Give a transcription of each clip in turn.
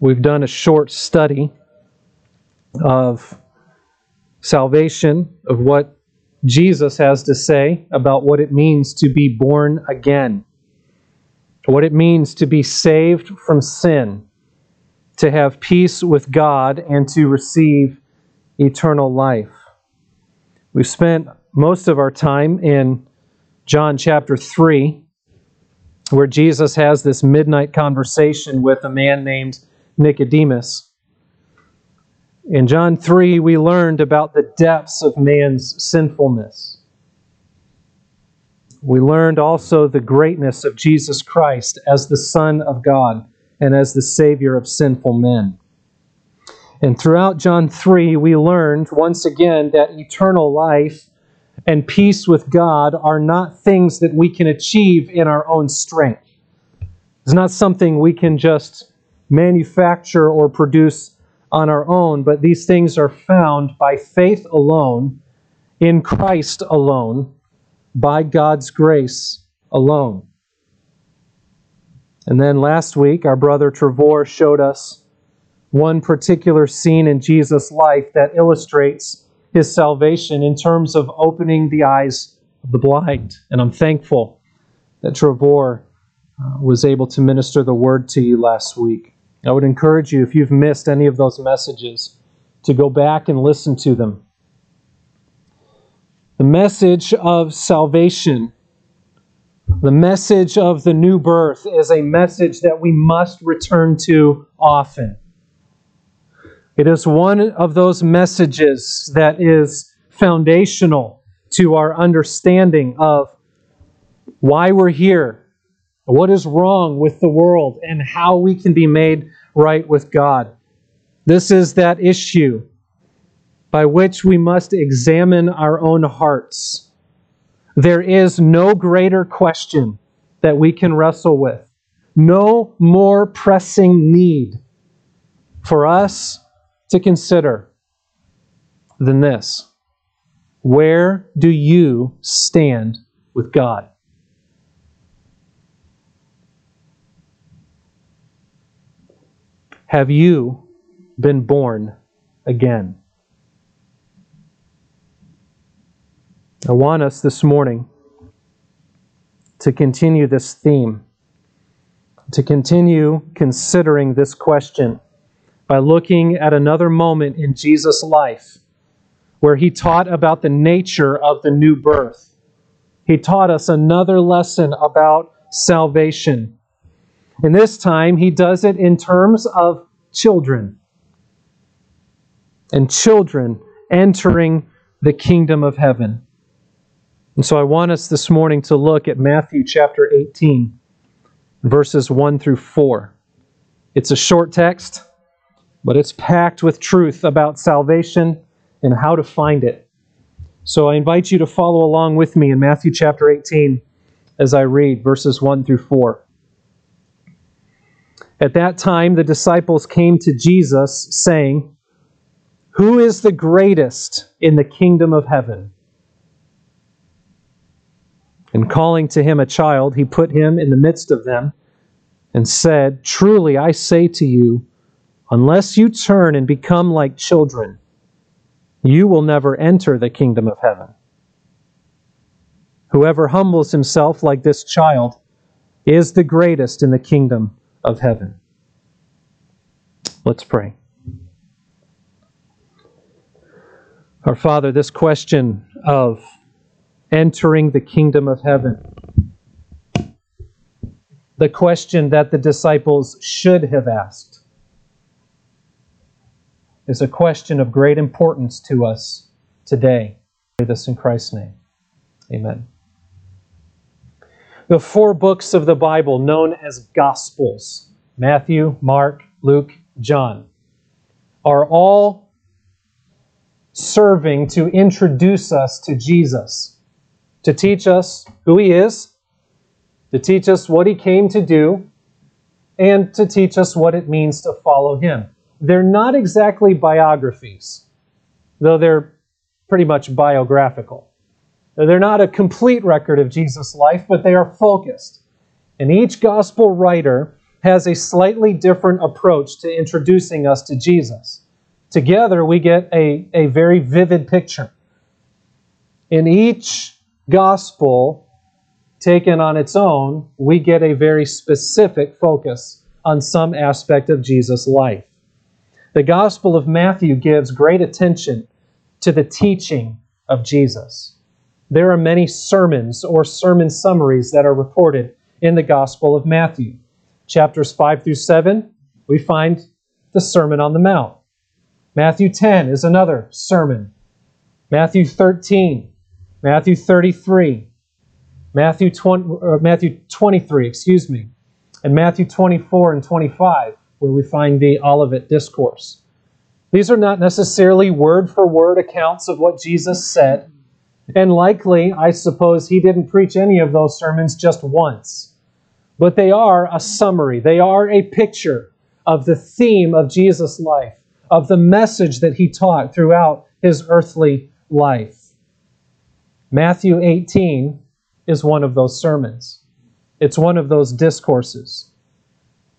We've done a short study of salvation, of what Jesus has to say about what it means to be born again, what it means to be saved from sin, to have peace with God, and to receive eternal life. We've spent most of our time in John chapter 3, where Jesus has this midnight conversation with a man named Nicodemus. In John 3, we learned about the depths of man's sinfulness. We learned also the greatness of Jesus Christ as the Son of God and as the Savior of sinful men. And throughout John 3, we learned once again that eternal life and peace with God are not things that we can achieve in our own strength. It's not something we can just manufacture or produce on our own, but these things are found by faith alone, in Christ alone, by God's grace alone. And then last week, our brother Trevor showed us one particular scene in Jesus' life that illustrates his salvation in terms of opening the eyes of the blind. And I'm thankful that Trevor uh, was able to minister the word to you last week. I would encourage you, if you've missed any of those messages, to go back and listen to them. The message of salvation, the message of the new birth, is a message that we must return to often. It is one of those messages that is foundational to our understanding of why we're here what is wrong with the world, and how we can be made right with God. This is that issue by which we must examine our own hearts. There is no greater question that we can wrestle with, no more pressing need for us to consider than this. Where do you stand with God? Have you been born again? I want us this morning to continue this theme, to continue considering this question by looking at another moment in Jesus' life where he taught about the nature of the new birth. He taught us another lesson about salvation and this time, he does it in terms of children. And children entering the kingdom of heaven. And so I want us this morning to look at Matthew chapter 18, verses 1 through 4. It's a short text, but it's packed with truth about salvation and how to find it. So I invite you to follow along with me in Matthew chapter 18 as I read verses 1 through 4. At that time, the disciples came to Jesus, saying, Who is the greatest in the kingdom of heaven? And calling to him a child, he put him in the midst of them and said, Truly I say to you, unless you turn and become like children, you will never enter the kingdom of heaven. Whoever humbles himself like this child is the greatest in the kingdom of heaven. Let's pray. Our Father, this question of entering the kingdom of heaven, the question that the disciples should have asked, is a question of great importance to us today. Pray this in Christ's name. Amen. The four books of the Bible known as Gospels Matthew, Mark, Luke, John are all serving to introduce us to Jesus, to teach us who he is, to teach us what he came to do, and to teach us what it means to follow him. They're not exactly biographies, though they're pretty much biographical. They're not a complete record of Jesus' life, but they are focused. And each gospel writer has a slightly different approach to introducing us to Jesus. Together, we get a, a very vivid picture. In each gospel, taken on its own, we get a very specific focus on some aspect of Jesus' life. The Gospel of Matthew gives great attention to the teaching of Jesus. There are many sermons or sermon summaries that are recorded in the Gospel of Matthew. Chapters 5 through 7, we find the Sermon on the Mount. Matthew 10 is another sermon. Matthew 13, Matthew 33, Matthew 20, uh, Matthew 23, excuse me, and Matthew 24 and 25, where we find the Olivet Discourse. These are not necessarily word for word accounts of what Jesus said, and likely, I suppose, he didn't preach any of those sermons just once. But they are a summary, they are a picture of the theme of Jesus' life, of the message that he taught throughout his earthly life. Matthew 18 is one of those sermons, it's one of those discourses.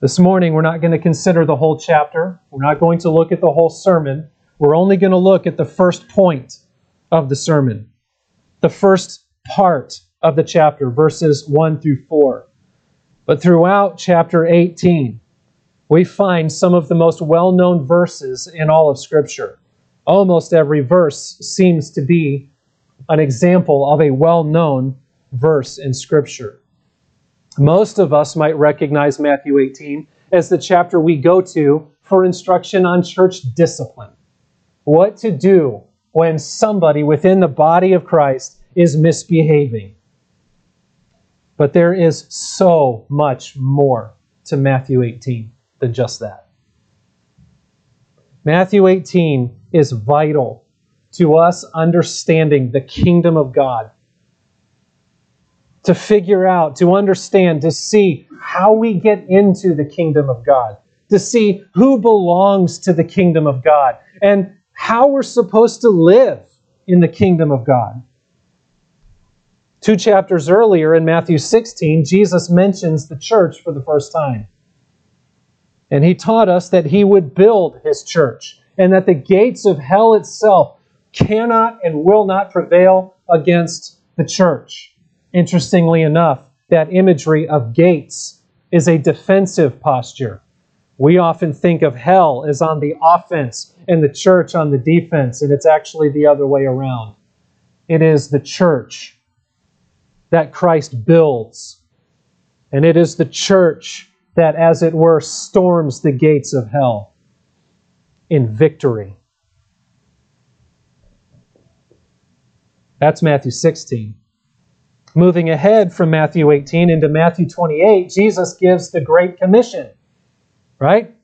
This morning, we're not going to consider the whole chapter. We're not going to look at the whole sermon. We're only going to look at the first point of the sermon, the first part of the chapter, verses 1 through 4. But throughout chapter 18, we find some of the most well known verses in all of Scripture. Almost every verse seems to be an example of a well known verse in Scripture. Most of us might recognize Matthew 18 as the chapter we go to for instruction on church discipline. What to do when somebody within the body of Christ is misbehaving. But there is so much more to Matthew 18 than just that. Matthew 18 is vital to us understanding the kingdom of God to figure out, to understand, to see how we get into the kingdom of God, to see who belongs to the kingdom of God, and how we're supposed to live in the kingdom of God. Two chapters earlier in Matthew 16, Jesus mentions the church for the first time. And he taught us that he would build his church and that the gates of hell itself cannot and will not prevail against the church. Interestingly enough, that imagery of gates is a defensive posture. We often think of hell as on the offense and the church on the defense, and it's actually the other way around. It is the church that Christ builds, and it is the church that, as it were, storms the gates of hell in victory. That's Matthew 16. Moving ahead from Matthew 18 into Matthew 28, Jesus gives the Great Commission, right?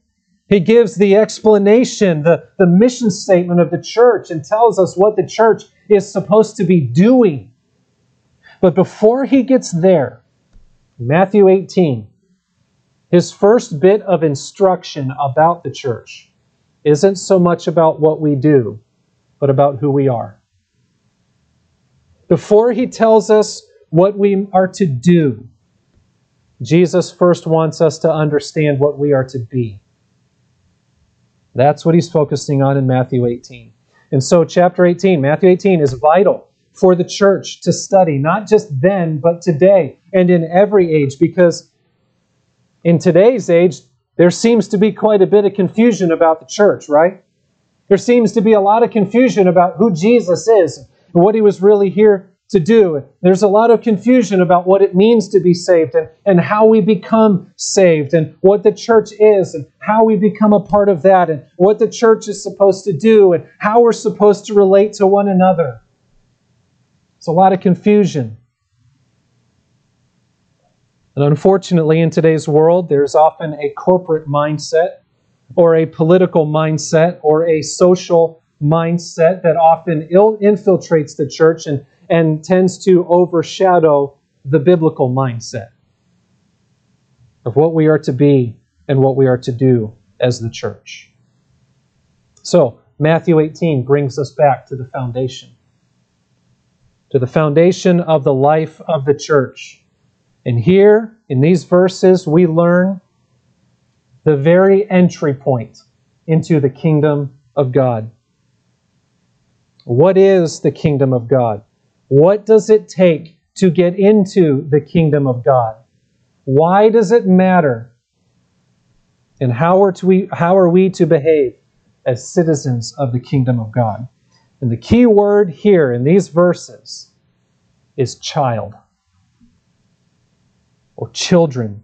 He gives the explanation, the, the mission statement of the church, and tells us what the church is supposed to be doing. But before he gets there, Matthew 18, his first bit of instruction about the church isn't so much about what we do, but about who we are. Before he tells us what we are to do, Jesus first wants us to understand what we are to be. That's what he's focusing on in Matthew 18. And so, chapter 18, Matthew 18, is vital for the church to study, not just then, but today and in every age, because in today's age, there seems to be quite a bit of confusion about the church, right? There seems to be a lot of confusion about who Jesus is and what he was really here to do. There's a lot of confusion about what it means to be saved and, and how we become saved and what the church is and how we become a part of that and what the church is supposed to do and how we're supposed to relate to one another. It's a lot of confusion. And unfortunately, in today's world, there's often a corporate mindset or a political mindset or a social mindset that often infiltrates the church and and tends to overshadow the biblical mindset of what we are to be and what we are to do as the church. So, Matthew 18 brings us back to the foundation, to the foundation of the life of the church. And here, in these verses, we learn the very entry point into the kingdom of God. What is the kingdom of God? What does it take to get into the kingdom of God? Why does it matter? And how are, we, how are we to behave as citizens of the kingdom of God? And the key word here in these verses is child or children.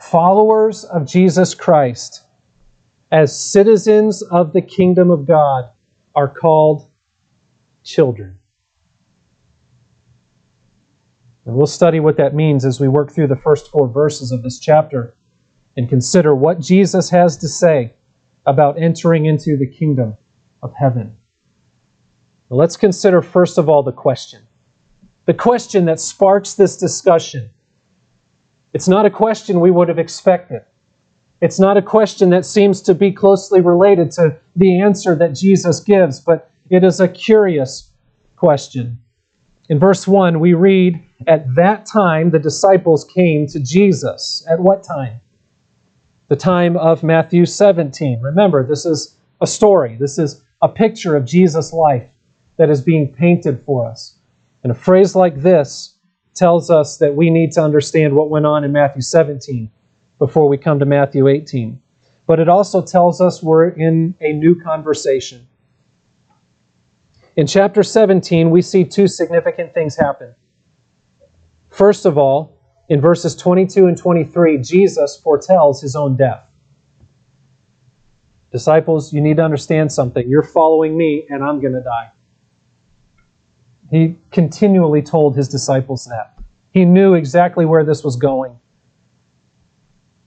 Followers of Jesus Christ, as citizens of the kingdom of God, are called children. And we'll study what that means as we work through the first four verses of this chapter and consider what Jesus has to say about entering into the kingdom of heaven. Let's consider, first of all, the question. The question that sparks this discussion. It's not a question we would have expected. It's not a question that seems to be closely related to the answer that Jesus gives, but it is a curious question. In verse 1, we read, At that time the disciples came to Jesus. At what time? The time of Matthew 17. Remember, this is a story. This is a picture of Jesus' life that is being painted for us. And a phrase like this tells us that we need to understand what went on in Matthew 17 before we come to Matthew 18. But it also tells us we're in a new conversation. In chapter 17, we see two significant things happen. First of all, in verses 22 and 23, Jesus foretells his own death. Disciples, you need to understand something. You're following me, and I'm going to die. He continually told his disciples that. He knew exactly where this was going.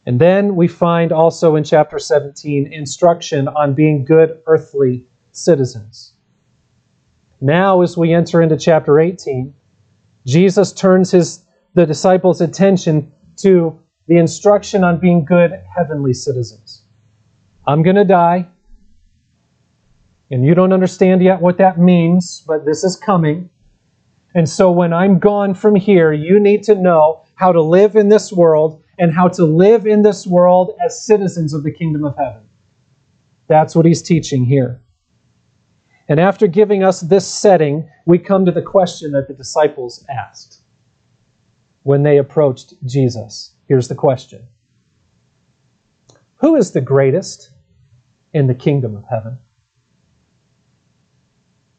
And then we find also in chapter 17 instruction on being good earthly citizens. Now, as we enter into chapter 18, Jesus turns his, the disciples' attention to the instruction on being good heavenly citizens. I'm going to die. And you don't understand yet what that means, but this is coming. And so when I'm gone from here, you need to know how to live in this world and how to live in this world as citizens of the kingdom of heaven. That's what he's teaching here. And after giving us this setting, we come to the question that the disciples asked when they approached Jesus. Here's the question Who is the greatest in the kingdom of heaven.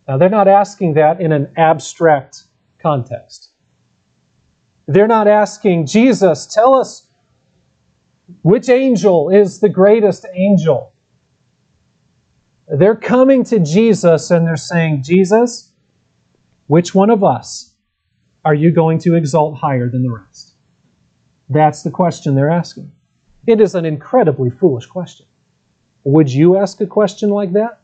Now, they're not asking that in an abstract context. They're not asking, Jesus, tell us which angel is the greatest angel. They're coming to Jesus and they're saying, Jesus, which one of us are you going to exalt higher than the rest? That's the question they're asking. It is an incredibly foolish question. Would you ask a question like that?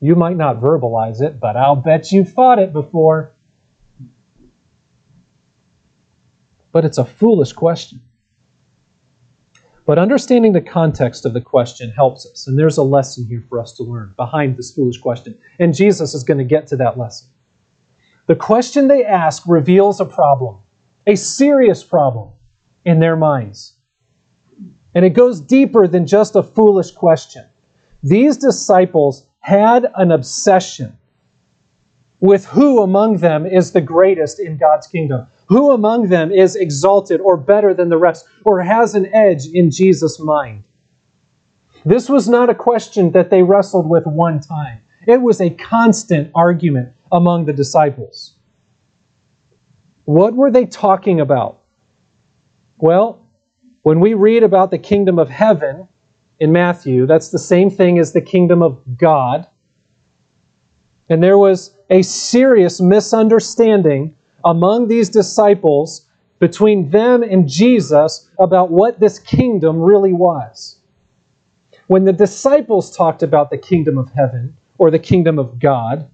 You might not verbalize it, but I'll bet you've thought it before. But it's a foolish question. But understanding the context of the question helps us, and there's a lesson here for us to learn behind this foolish question. And Jesus is going to get to that lesson. The question they ask reveals a problem, a serious problem in their minds. And it goes deeper than just a foolish question. These disciples had an obsession with who among them is the greatest in God's kingdom. Who among them is exalted or better than the rest or has an edge in Jesus' mind? This was not a question that they wrestled with one time. It was a constant argument among the disciples. What were they talking about? Well, when we read about the kingdom of heaven in Matthew, that's the same thing as the kingdom of God. And there was a serious misunderstanding among these disciples between them and Jesus about what this kingdom really was. When the disciples talked about the kingdom of heaven or the kingdom of God,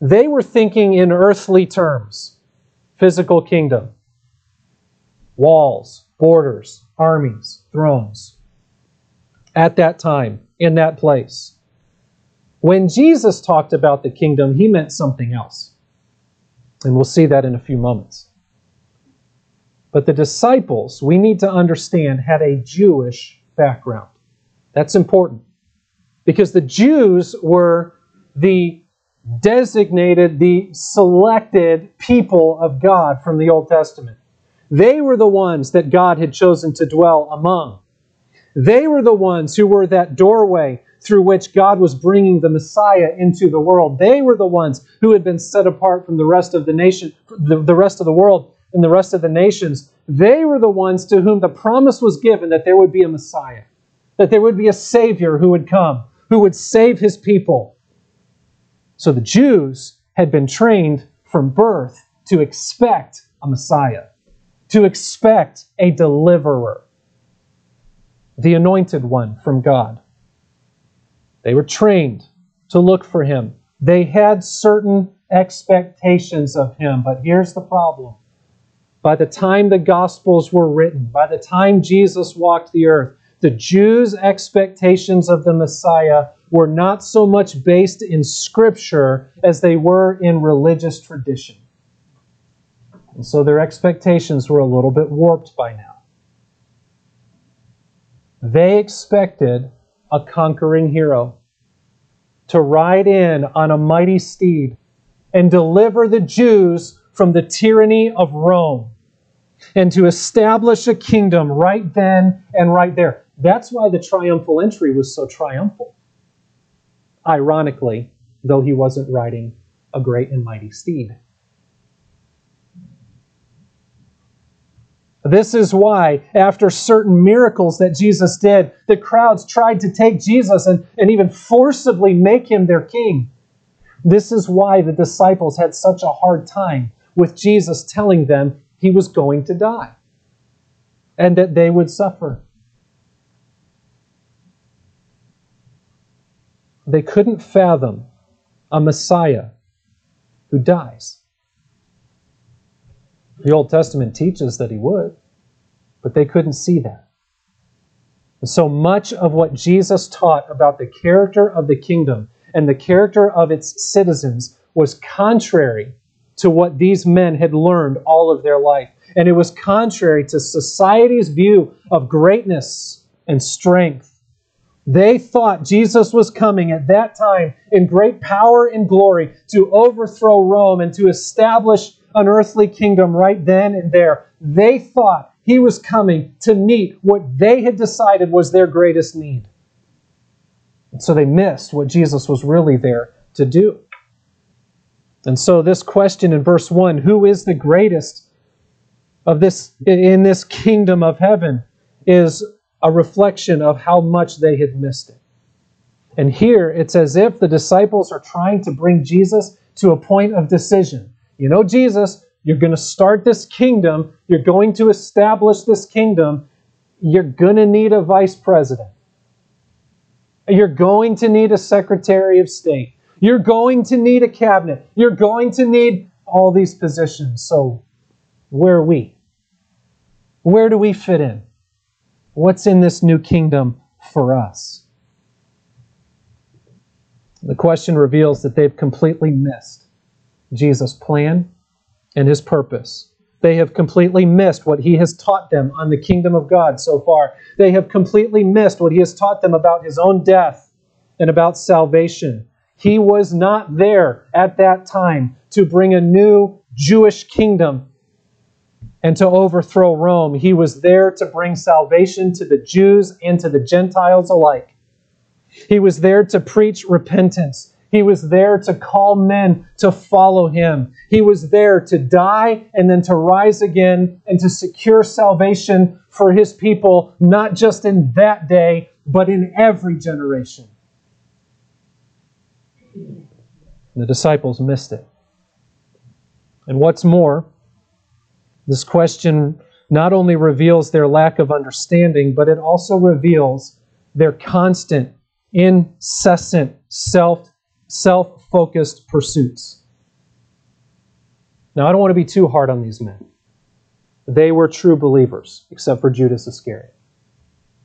they were thinking in earthly terms physical kingdom, walls, borders, armies, thrones. At that time, in that place. When Jesus talked about the kingdom, he meant something else. And we'll see that in a few moments. But the disciples, we need to understand, had a Jewish background. That's important. Because the Jews were the designated, the selected people of God from the Old Testament. They were the ones that God had chosen to dwell among. They were the ones who were that doorway through which God was bringing the Messiah into the world. They were the ones who had been set apart from the rest of the nation, the, the rest of the world and the rest of the nations. They were the ones to whom the promise was given that there would be a Messiah, that there would be a Savior who would come, who would save his people. So the Jews had been trained from birth to expect a Messiah, to expect a deliverer, the anointed one from God. They were trained to look for him. They had certain expectations of him, but here's the problem. By the time the Gospels were written, by the time Jesus walked the earth, the Jews' expectations of the Messiah were not so much based in Scripture as they were in religious tradition. And so their expectations were a little bit warped by now. They expected a conquering hero to ride in on a mighty steed and deliver the Jews from the tyranny of Rome and to establish a kingdom right then and right there. That's why the triumphal entry was so triumphal. Ironically, though he wasn't riding a great and mighty steed. This is why, after certain miracles that Jesus did, the crowds tried to take Jesus and, and even forcibly make him their king. This is why the disciples had such a hard time with Jesus telling them he was going to die and that they would suffer. They couldn't fathom a Messiah who dies. The Old Testament teaches that he would, but they couldn't see that. And so much of what Jesus taught about the character of the kingdom and the character of its citizens was contrary to what these men had learned all of their life. And it was contrary to society's view of greatness and strength. They thought Jesus was coming at that time in great power and glory to overthrow Rome and to establish an earthly kingdom right then and there. They thought he was coming to meet what they had decided was their greatest need. And so they missed what Jesus was really there to do. And so this question in verse 1, who is the greatest of this in this kingdom of heaven is a reflection of how much they had missed it. And here it's as if the disciples are trying to bring Jesus to a point of decision. You know, Jesus, you're going to start this kingdom, you're going to establish this kingdom, you're going to need a vice president. You're going to need a secretary of state. You're going to need a cabinet. You're going to need all these positions. So, where are we? Where do we fit in? What's in this new kingdom for us? The question reveals that they've completely missed Jesus' plan and his purpose. They have completely missed what he has taught them on the kingdom of God so far. They have completely missed what he has taught them about his own death and about salvation. He was not there at that time to bring a new Jewish kingdom and to overthrow Rome. He was there to bring salvation to the Jews and to the Gentiles alike. He was there to preach repentance he was there to call men to follow him. He was there to die and then to rise again and to secure salvation for his people, not just in that day, but in every generation. The disciples missed it. And what's more, this question not only reveals their lack of understanding, but it also reveals their constant, incessant self self focused pursuits. Now, I don't want to be too hard on these men. They were true believers, except for Judas Iscariot.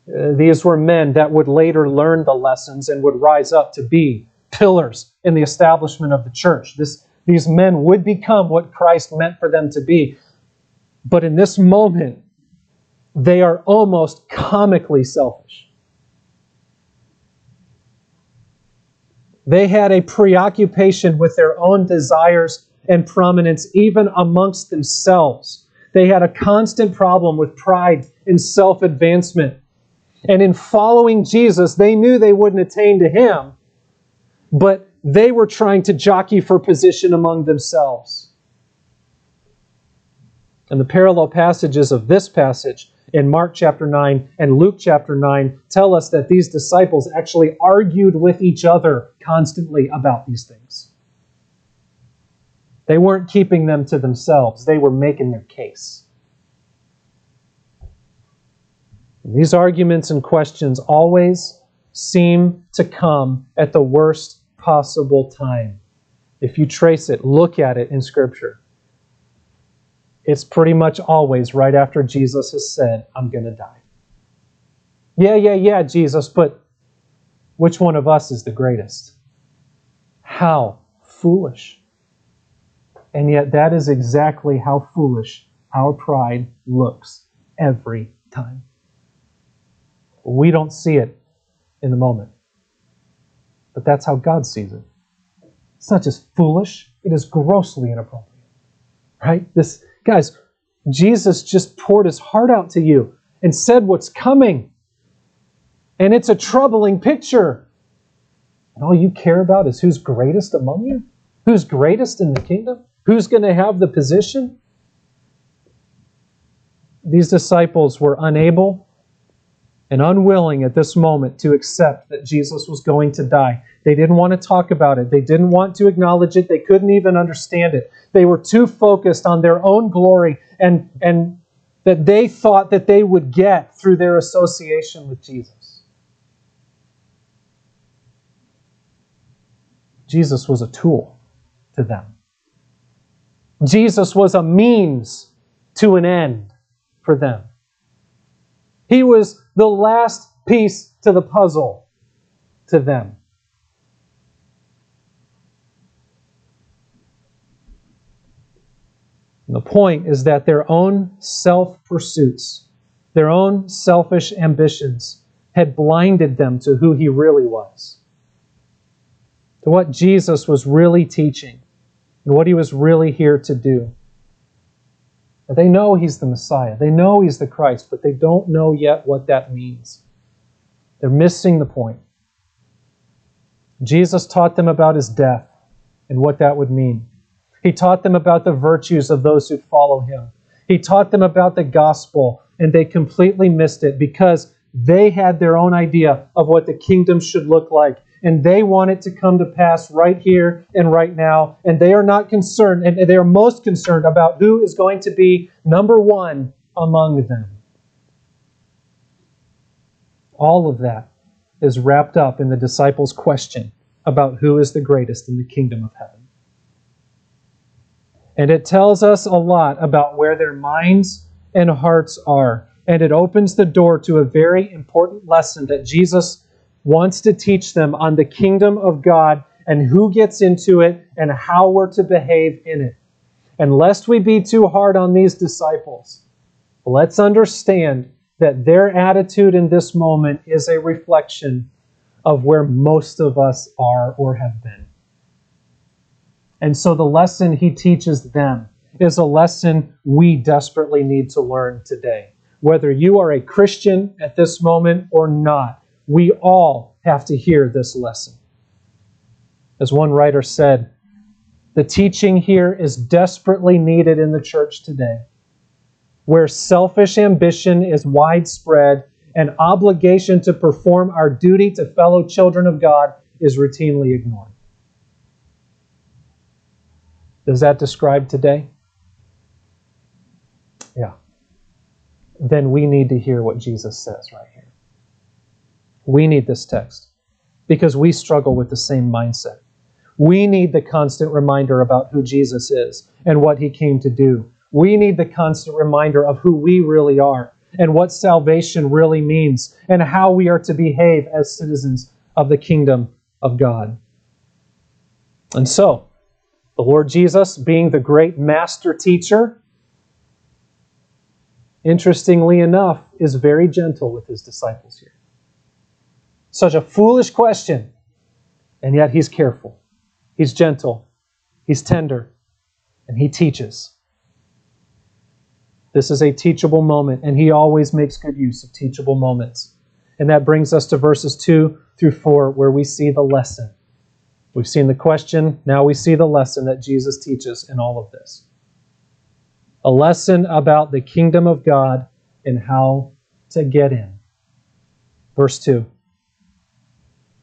Uh, these were men that would later learn the lessons and would rise up to be pillars in the establishment of the church. This, these men would become what Christ meant for them to be. But in this moment, they are almost comically selfish. They had a preoccupation with their own desires and prominence, even amongst themselves. They had a constant problem with pride and self advancement. And in following Jesus, they knew they wouldn't attain to Him, but they were trying to jockey for position among themselves. And the parallel passages of this passage in Mark chapter 9 and Luke chapter 9 tell us that these disciples actually argued with each other constantly about these things. They weren't keeping them to themselves, they were making their case. And these arguments and questions always seem to come at the worst possible time. If you trace it, look at it in Scripture it's pretty much always right after Jesus has said, I'm going to die. Yeah, yeah, yeah, Jesus, but which one of us is the greatest? How foolish. And yet, that is exactly how foolish our pride looks every time. We don't see it in the moment, but that's how God sees it. It's not just foolish, it is grossly inappropriate. Right? This Guys, Jesus just poured his heart out to you and said what's coming. And it's a troubling picture. And all you care about is who's greatest among you? Who's greatest in the kingdom? Who's going to have the position? These disciples were unable and unwilling at this moment to accept that Jesus was going to die. They didn't want to talk about it. They didn't want to acknowledge it. They couldn't even understand it. They were too focused on their own glory and, and that they thought that they would get through their association with Jesus. Jesus was a tool to them. Jesus was a means to an end for them. He was the last piece to the puzzle to them. And the point is that their own self pursuits, their own selfish ambitions, had blinded them to who he really was, to what Jesus was really teaching, and what he was really here to do. They know he's the Messiah. They know he's the Christ, but they don't know yet what that means. They're missing the point. Jesus taught them about his death and what that would mean. He taught them about the virtues of those who follow him. He taught them about the gospel, and they completely missed it because they had their own idea of what the kingdom should look like and they want it to come to pass right here and right now. And they are not concerned, and they are most concerned about who is going to be number one among them. All of that is wrapped up in the disciples' question about who is the greatest in the kingdom of heaven. And it tells us a lot about where their minds and hearts are. And it opens the door to a very important lesson that Jesus wants to teach them on the kingdom of God and who gets into it and how we're to behave in it. And lest we be too hard on these disciples, let's understand that their attitude in this moment is a reflection of where most of us are or have been. And so the lesson he teaches them is a lesson we desperately need to learn today. Whether you are a Christian at this moment or not, we all have to hear this lesson. As one writer said, the teaching here is desperately needed in the church today, where selfish ambition is widespread and obligation to perform our duty to fellow children of God is routinely ignored. Does that describe today? Yeah. Then we need to hear what Jesus says right. We need this text because we struggle with the same mindset. We need the constant reminder about who Jesus is and what he came to do. We need the constant reminder of who we really are and what salvation really means and how we are to behave as citizens of the kingdom of God. And so, the Lord Jesus, being the great master teacher, interestingly enough, is very gentle with his disciples here. Such a foolish question, and yet he's careful. He's gentle. He's tender. And he teaches. This is a teachable moment, and he always makes good use of teachable moments. And that brings us to verses 2 through 4, where we see the lesson. We've seen the question, now we see the lesson that Jesus teaches in all of this. A lesson about the kingdom of God and how to get in. Verse 2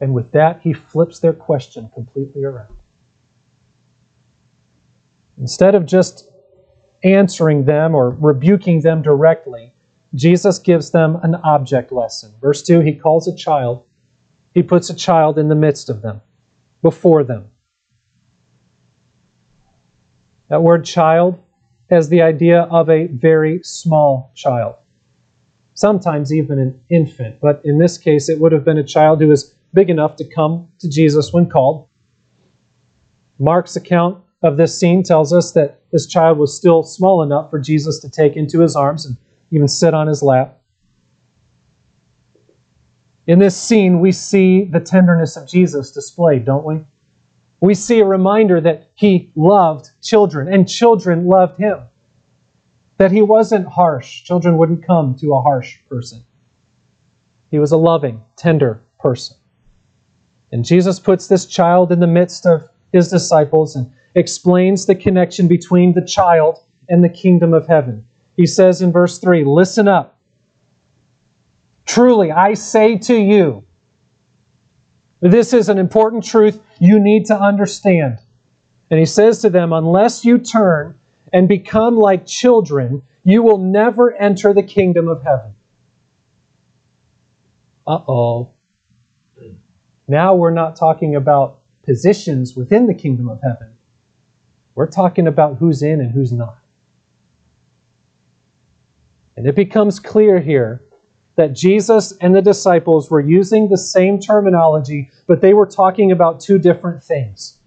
And with that, he flips their question completely around. Instead of just answering them or rebuking them directly, Jesus gives them an object lesson. Verse 2 He calls a child, He puts a child in the midst of them, before them. That word child has the idea of a very small child, sometimes even an infant, but in this case it would have been a child who was big enough to come to Jesus when called. Mark's account of this scene tells us that this child was still small enough for Jesus to take into his arms and even sit on his lap. In this scene, we see the tenderness of Jesus displayed, don't we? We see a reminder that he loved children and children loved him. That he wasn't harsh. Children wouldn't come to a harsh person. He was a loving, tender person. And Jesus puts this child in the midst of his disciples and explains the connection between the child and the kingdom of heaven. He says in verse 3 Listen up. Truly, I say to you, this is an important truth you need to understand. And he says to them, Unless you turn and become like children, you will never enter the kingdom of heaven. Uh oh. Now we're not talking about positions within the kingdom of heaven. We're talking about who's in and who's not. And it becomes clear here that Jesus and the disciples were using the same terminology, but they were talking about two different things.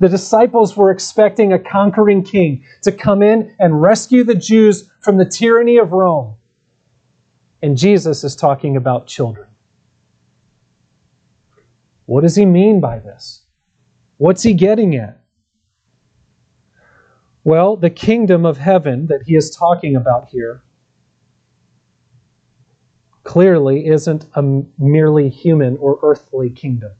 The disciples were expecting a conquering king to come in and rescue the Jews from the tyranny of Rome. And Jesus is talking about children. What does he mean by this? What's he getting at? Well, the kingdom of heaven that he is talking about here clearly isn't a merely human or earthly kingdom.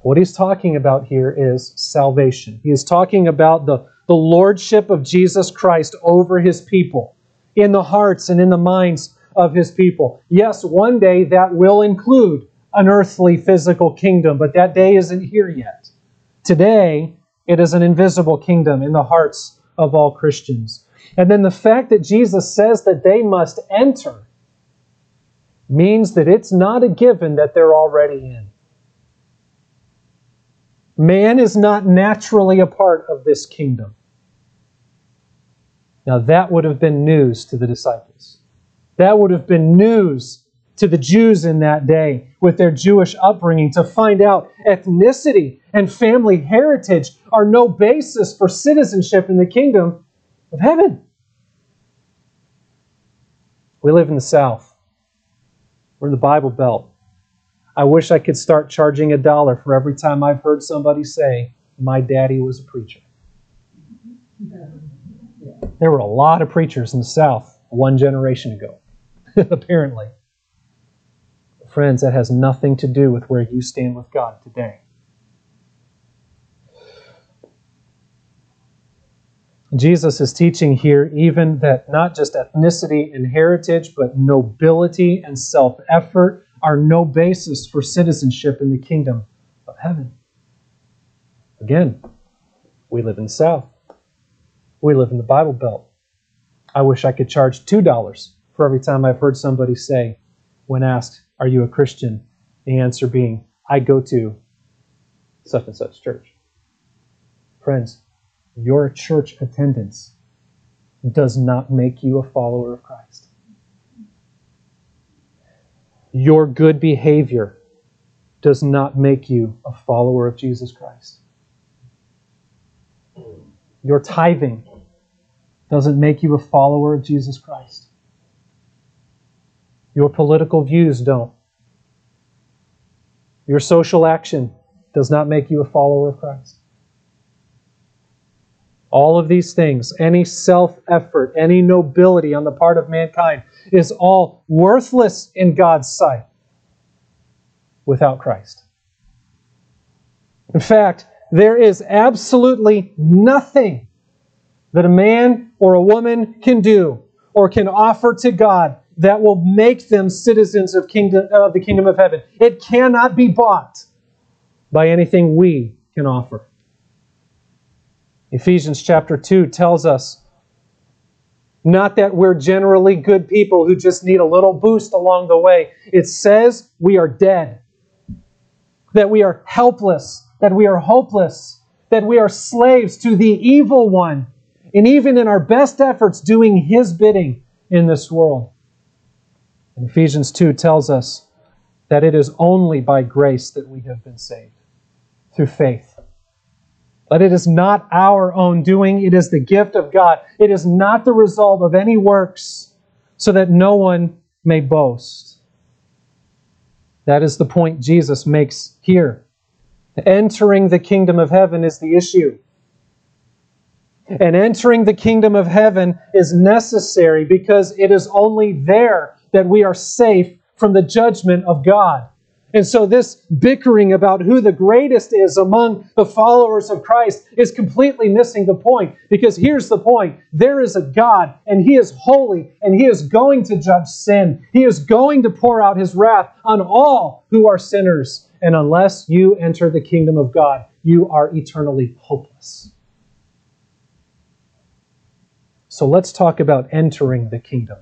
What he's talking about here is salvation. He is talking about the, the lordship of Jesus Christ over his people, in the hearts and in the minds of his people. Yes, one day that will include an earthly physical kingdom, but that day isn't here yet. Today, it is an invisible kingdom in the hearts of all Christians. And then the fact that Jesus says that they must enter means that it's not a given that they're already in. Man is not naturally a part of this kingdom. Now, that would have been news to the disciples. That would have been news to the Jews in that day with their Jewish upbringing to find out ethnicity and family heritage are no basis for citizenship in the kingdom of heaven. We live in the South. We're in the Bible Belt. I wish I could start charging a dollar for every time I've heard somebody say, My daddy was a preacher. There were a lot of preachers in the South one generation ago, apparently. Friends, that has nothing to do with where you stand with God today. Jesus is teaching here even that not just ethnicity and heritage, but nobility and self effort are no basis for citizenship in the kingdom of heaven. Again, we live in the South. We live in the Bible Belt. I wish I could charge $2 for every time I've heard somebody say, when asked, Are you a Christian? the answer being, I go to such and such church. Friends, your church attendance does not make you a follower of Christ. Your good behavior does not make you a follower of Jesus Christ. Your tithing doesn't make you a follower of Jesus Christ. Your political views don't. Your social action does not make you a follower of Christ. All of these things, any self effort, any nobility on the part of mankind, is all worthless in God's sight without Christ. In fact, there is absolutely nothing that a man or a woman can do or can offer to God that will make them citizens of, kingdom, of the kingdom of heaven. It cannot be bought by anything we can offer. Ephesians chapter 2 tells us not that we're generally good people who just need a little boost along the way. It says we are dead, that we are helpless, that we are hopeless, that we are slaves to the evil one, and even in our best efforts, doing his bidding in this world. And Ephesians 2 tells us that it is only by grace that we have been saved, through faith. But it is not our own doing, it is the gift of God. It is not the result of any works, so that no one may boast. That is the point Jesus makes here. Entering the kingdom of heaven is the issue. And entering the kingdom of heaven is necessary because it is only there that we are safe from the judgment of God. And so, this bickering about who the greatest is among the followers of Christ is completely missing the point. Because here's the point there is a God, and He is holy, and He is going to judge sin. He is going to pour out His wrath on all who are sinners. And unless you enter the kingdom of God, you are eternally hopeless. So, let's talk about entering the kingdom.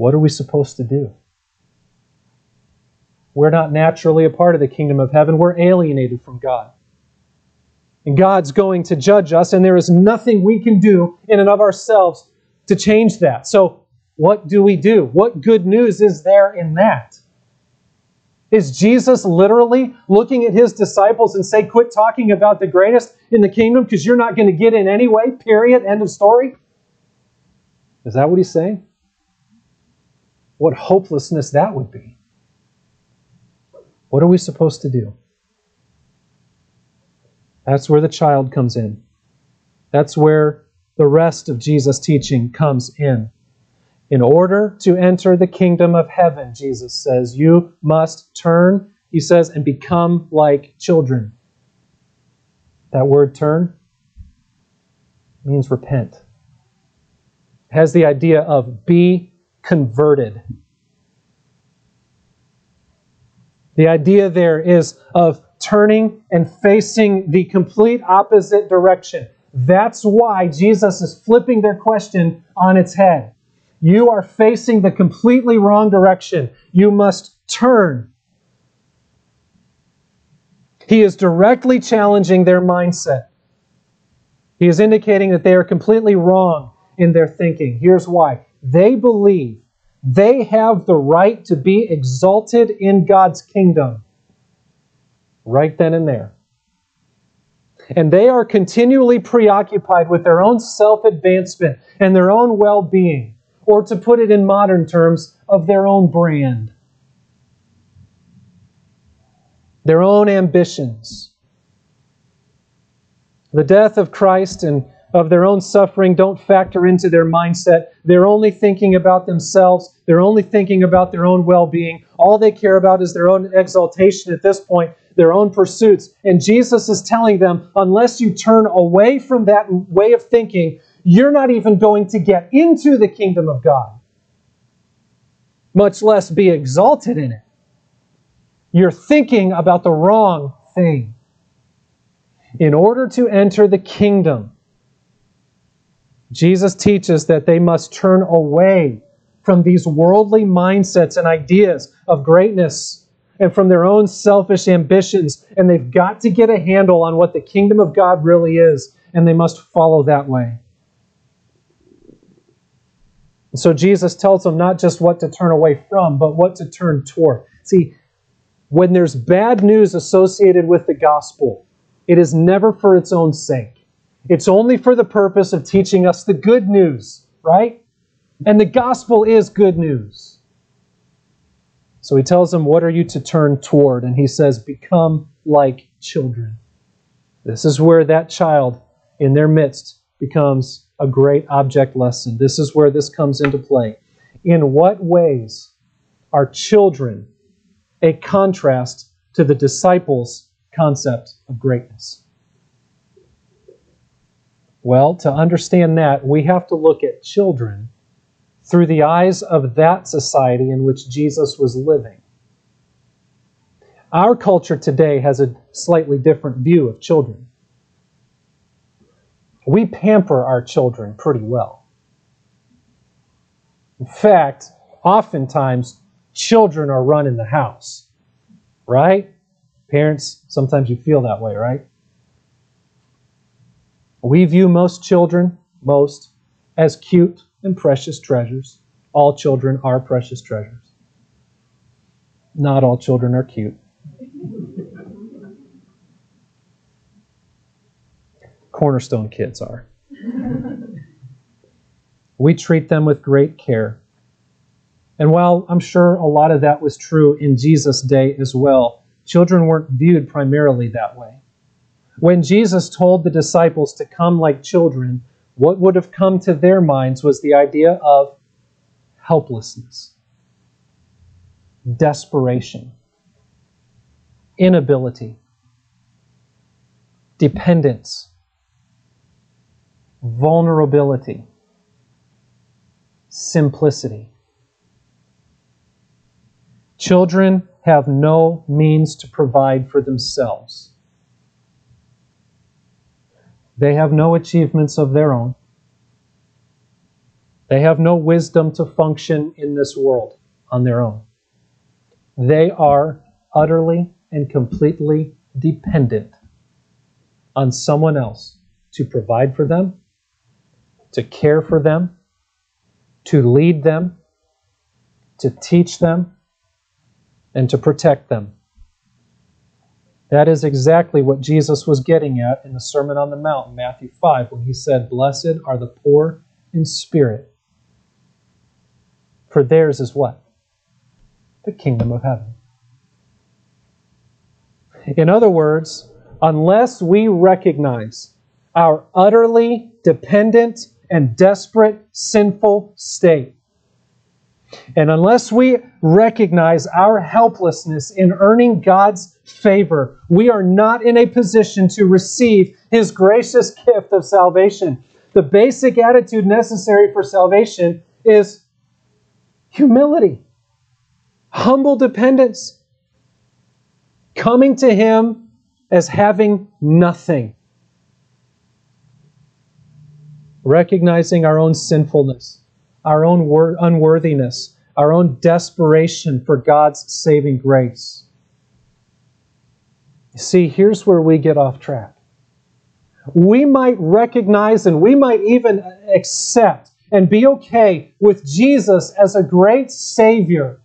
What are we supposed to do? We're not naturally a part of the kingdom of heaven. We're alienated from God. And God's going to judge us, and there is nothing we can do in and of ourselves to change that. So, what do we do? What good news is there in that? Is Jesus literally looking at his disciples and say, quit talking about the greatest in the kingdom because you're not going to get in anyway, period, end of story? Is that what he's saying? What hopelessness that would be. What are we supposed to do? That's where the child comes in. That's where the rest of Jesus' teaching comes in. In order to enter the kingdom of heaven, Jesus says, you must turn, he says, and become like children. That word turn means repent. It has the idea of be converted. The idea there is of turning and facing the complete opposite direction. That's why Jesus is flipping their question on its head. You are facing the completely wrong direction. You must turn. He is directly challenging their mindset. He is indicating that they are completely wrong in their thinking. Here's why they believe they have the right to be exalted in God's kingdom right then and there. And they are continually preoccupied with their own self advancement and their own well being, or to put it in modern terms, of their own brand, their own ambitions. The death of Christ and of their own suffering don't factor into their mindset. They're only thinking about themselves. They're only thinking about their own well being. All they care about is their own exaltation at this point, their own pursuits. And Jesus is telling them unless you turn away from that way of thinking, you're not even going to get into the kingdom of God, much less be exalted in it. You're thinking about the wrong thing. In order to enter the kingdom, Jesus teaches that they must turn away from these worldly mindsets and ideas of greatness and from their own selfish ambitions. And they've got to get a handle on what the kingdom of God really is, and they must follow that way. So Jesus tells them not just what to turn away from, but what to turn toward. See, when there's bad news associated with the gospel, it is never for its own sake. It's only for the purpose of teaching us the good news, right? And the gospel is good news. So he tells them, What are you to turn toward? And he says, Become like children. This is where that child in their midst becomes a great object lesson. This is where this comes into play. In what ways are children a contrast to the disciples' concept of greatness? Well, to understand that, we have to look at children through the eyes of that society in which Jesus was living. Our culture today has a slightly different view of children. We pamper our children pretty well. In fact, oftentimes children are running the house, right? Parents, sometimes you feel that way, right? We view most children, most, as cute and precious treasures. All children are precious treasures. Not all children are cute. Cornerstone kids are. we treat them with great care. And while I'm sure a lot of that was true in Jesus' day as well, children weren't viewed primarily that way. When Jesus told the disciples to come like children, what would have come to their minds was the idea of helplessness, desperation, inability, dependence, vulnerability, simplicity. Children have no means to provide for themselves. They have no achievements of their own. They have no wisdom to function in this world on their own. They are utterly and completely dependent on someone else to provide for them, to care for them, to lead them, to teach them, and to protect them. That is exactly what Jesus was getting at in the Sermon on the Mount Matthew 5 when he said, Blessed are the poor in spirit. For theirs is what? The kingdom of heaven. In other words, unless we recognize our utterly dependent and desperate sinful state, and unless we recognize our helplessness in earning God's favor, we are not in a position to receive His gracious gift of salvation. The basic attitude necessary for salvation is humility, humble dependence, coming to Him as having nothing, recognizing our own sinfulness our own unworthiness, our own desperation for God's saving grace. See, here's where we get off track. We might recognize and we might even accept and be okay with Jesus as a great Savior.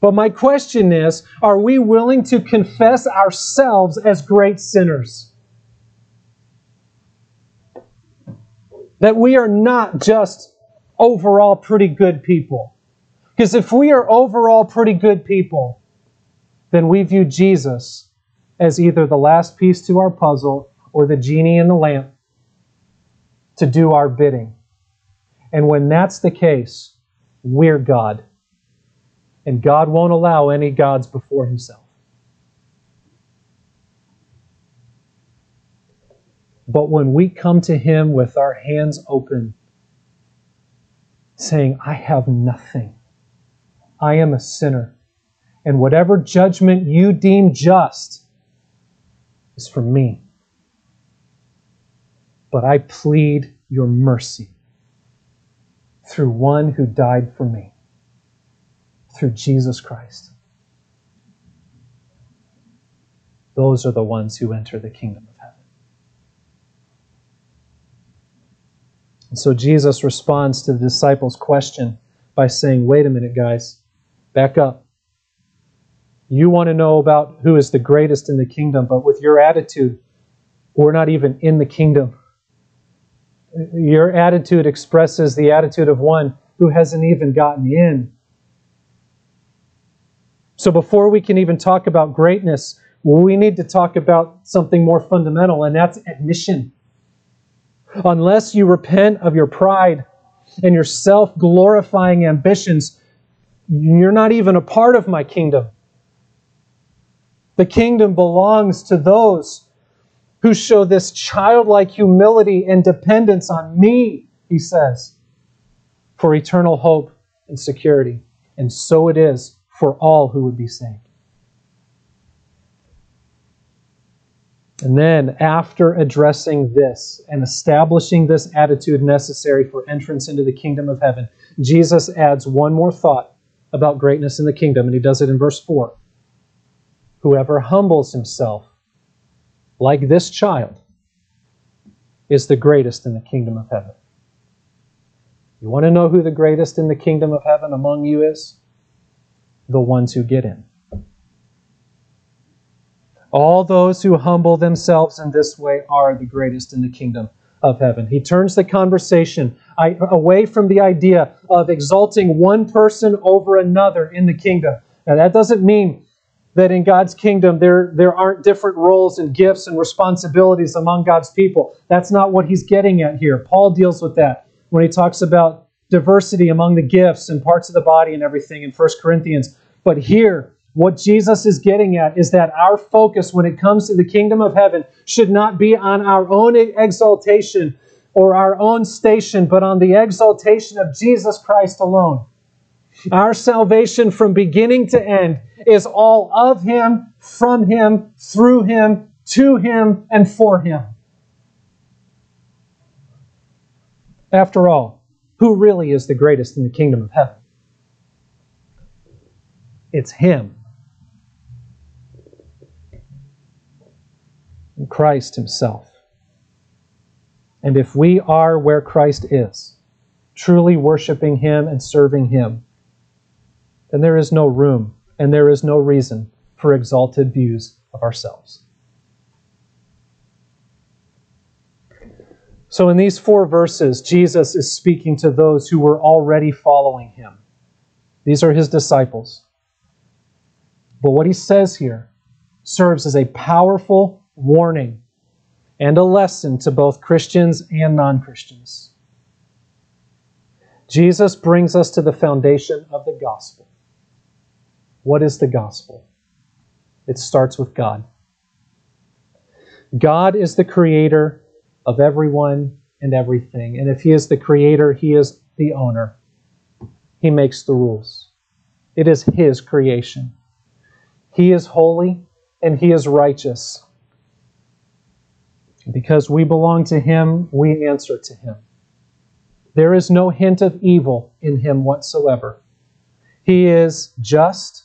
But my question is are we willing to confess ourselves as great sinners? That we are not just overall pretty good people. Because if we are overall pretty good people, then we view Jesus as either the last piece to our puzzle or the genie in the lamp to do our bidding. And when that's the case, we're God. And God won't allow any gods before himself. But when we come to him with our hands open, saying, I have nothing. I am a sinner. And whatever judgment you deem just is for me. But I plead your mercy through one who died for me, through Jesus Christ. Those are the ones who enter the kingdom of heaven. And so Jesus responds to the disciples' question by saying, Wait a minute, guys, back up. You want to know about who is the greatest in the kingdom, but with your attitude, we're not even in the kingdom. Your attitude expresses the attitude of one who hasn't even gotten in. So before we can even talk about greatness, we need to talk about something more fundamental, and that's admission. Unless you repent of your pride and your self glorifying ambitions, you're not even a part of my kingdom. The kingdom belongs to those who show this childlike humility and dependence on me, he says, for eternal hope and security. And so it is for all who would be saved. And then, after addressing this and establishing this attitude necessary for entrance into the kingdom of heaven, Jesus adds one more thought about greatness in the kingdom, and he does it in verse 4. Whoever humbles himself like this child is the greatest in the kingdom of heaven. You want to know who the greatest in the kingdom of heaven among you is? The ones who get in. All those who humble themselves in this way are the greatest in the kingdom of heaven. He turns the conversation away from the idea of exalting one person over another in the kingdom. Now, that doesn't mean that in God's kingdom there, there aren't different roles and gifts and responsibilities among God's people. That's not what he's getting at here. Paul deals with that when he talks about diversity among the gifts and parts of the body and everything in 1 Corinthians. But here, what Jesus is getting at is that our focus when it comes to the kingdom of heaven should not be on our own exaltation or our own station, but on the exaltation of Jesus Christ alone. Our salvation from beginning to end is all of Him, from Him, through Him, to Him, and for Him. After all, who really is the greatest in the kingdom of heaven? It's Him. Christ Himself. And if we are where Christ is, truly worshiping Him and serving Him, then there is no room and there is no reason for exalted views of ourselves. So, in these four verses, Jesus is speaking to those who were already following him. These are his disciples. But what he says here serves as a powerful warning, and a lesson to both Christians and non Christians. Jesus brings us to the foundation of the gospel. What is the gospel? It starts with God. God is the creator of everyone and everything. And if He is the creator, He is the owner. He makes the rules. It is His creation. He is holy and He is righteous. Because we belong to Him, we answer to Him. There is no hint of evil in Him whatsoever. He is just,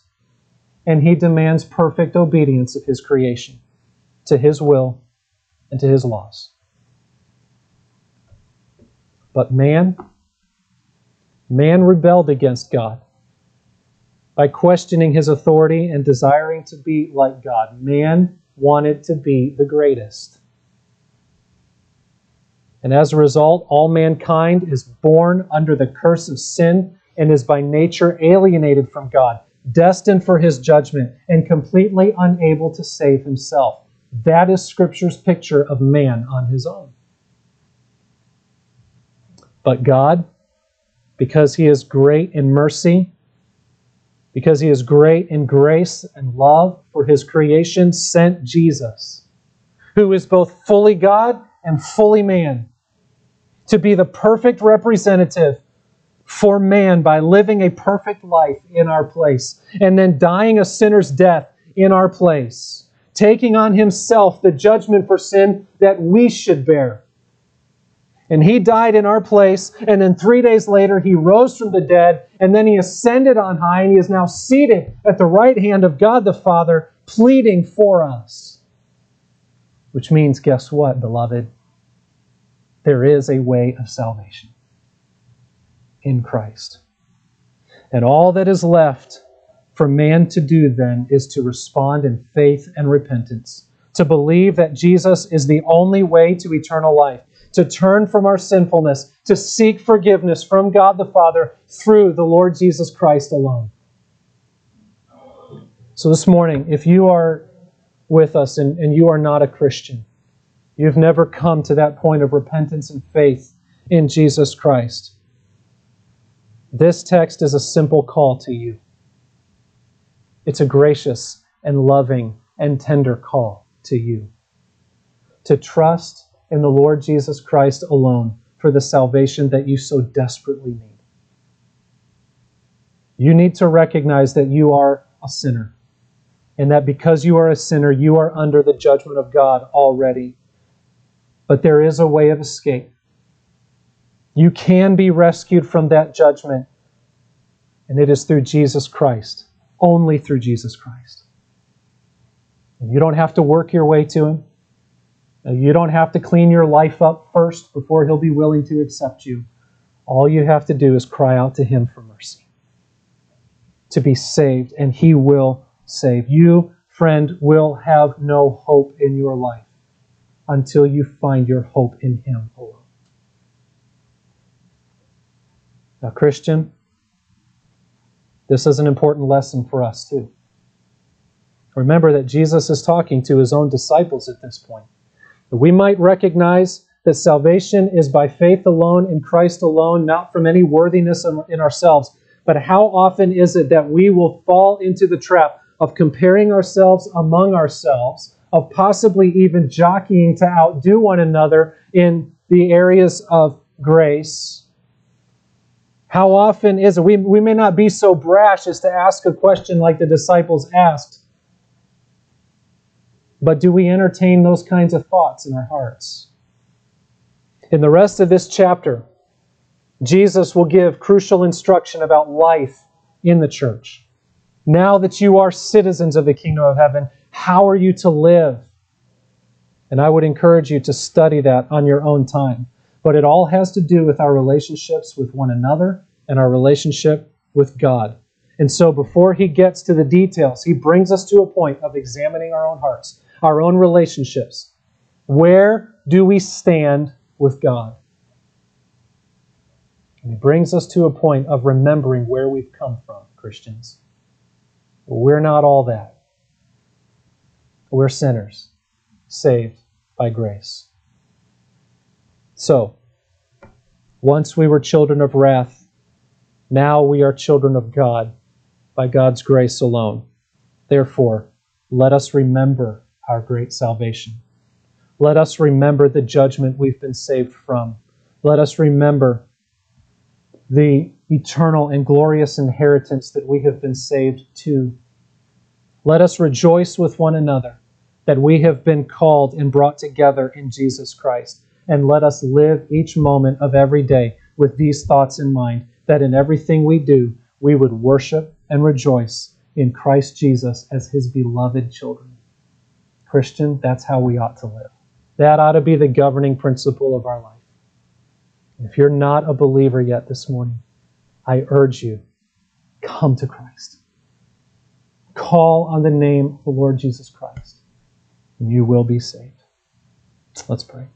and He demands perfect obedience of His creation, to His will, and to His laws. But man, man rebelled against God by questioning his authority and desiring to be like God. Man wanted to be the greatest. And as a result, all mankind is born under the curse of sin and is by nature alienated from God, destined for his judgment, and completely unable to save himself. That is Scripture's picture of man on his own. But God, because he is great in mercy, because he is great in grace and love for his creation, sent Jesus, who is both fully God and fully man to be the perfect representative for man by living a perfect life in our place and then dying a sinner's death in our place, taking on himself the judgment for sin that we should bear. And he died in our place, and then three days later he rose from the dead, and then he ascended on high, and he is now seated at the right hand of God the Father, pleading for us. Which means, guess what, beloved? There is a way of salvation in Christ. And all that is left for man to do then is to respond in faith and repentance, to believe that Jesus is the only way to eternal life to turn from our sinfulness, to seek forgiveness from God the Father through the Lord Jesus Christ alone. So, this morning, if you are with us and, and you are not a Christian, you've never come to that point of repentance and faith in Jesus Christ, this text is a simple call to you. It's a gracious and loving and tender call to you to trust in the Lord Jesus Christ alone for the salvation that you so desperately need. You need to recognize that you are a sinner, and that because you are a sinner, you are under the judgment of God already. But there is a way of escape. You can be rescued from that judgment, and it is through Jesus Christ, only through Jesus Christ. And you don't have to work your way to Him. You don't have to clean your life up first before He'll be willing to accept you. All you have to do is cry out to Him for mercy, to be saved, and He will save. You, friend, will have no hope in your life until you find your hope in Him alone. Now, Christian, this is an important lesson for us too. Remember that Jesus is talking to his own disciples at this point. We might recognize that salvation is by faith alone in Christ alone, not from any worthiness in ourselves. But how often is it that we will fall into the trap of comparing ourselves among ourselves, of possibly even jockeying to outdo one another in the areas of grace? How often is it? We, we may not be so brash as to ask a question like the disciples asked but do we entertain those kinds of thoughts in our hearts? In the rest of this chapter, Jesus will give crucial instruction about life in the church. Now that you are citizens of the kingdom of heaven, how are you to live? And I would encourage you to study that on your own time. But it all has to do with our relationships with one another and our relationship with God. And so before he gets to the details, he brings us to a point of examining our own hearts our own relationships. Where do we stand with God? And he brings us to a point of remembering where we've come from, Christians. We're not all that. We're sinners, saved by grace. So, once we were children of wrath, now we are children of God by God's grace alone. Therefore, let us remember our great salvation. Let us remember the judgment we've been saved from. Let us remember the eternal and glorious inheritance that we have been saved to. Let us rejoice with one another that we have been called and brought together in Jesus Christ. And let us live each moment of every day with these thoughts in mind that in everything we do, we would worship and rejoice in Christ Jesus as his beloved children. Christian, that's how we ought to live. That ought to be the governing principle of our life. If you're not a believer yet this morning, I urge you, come to Christ. Call on the name of the Lord Jesus Christ, and you will be saved. Let's pray.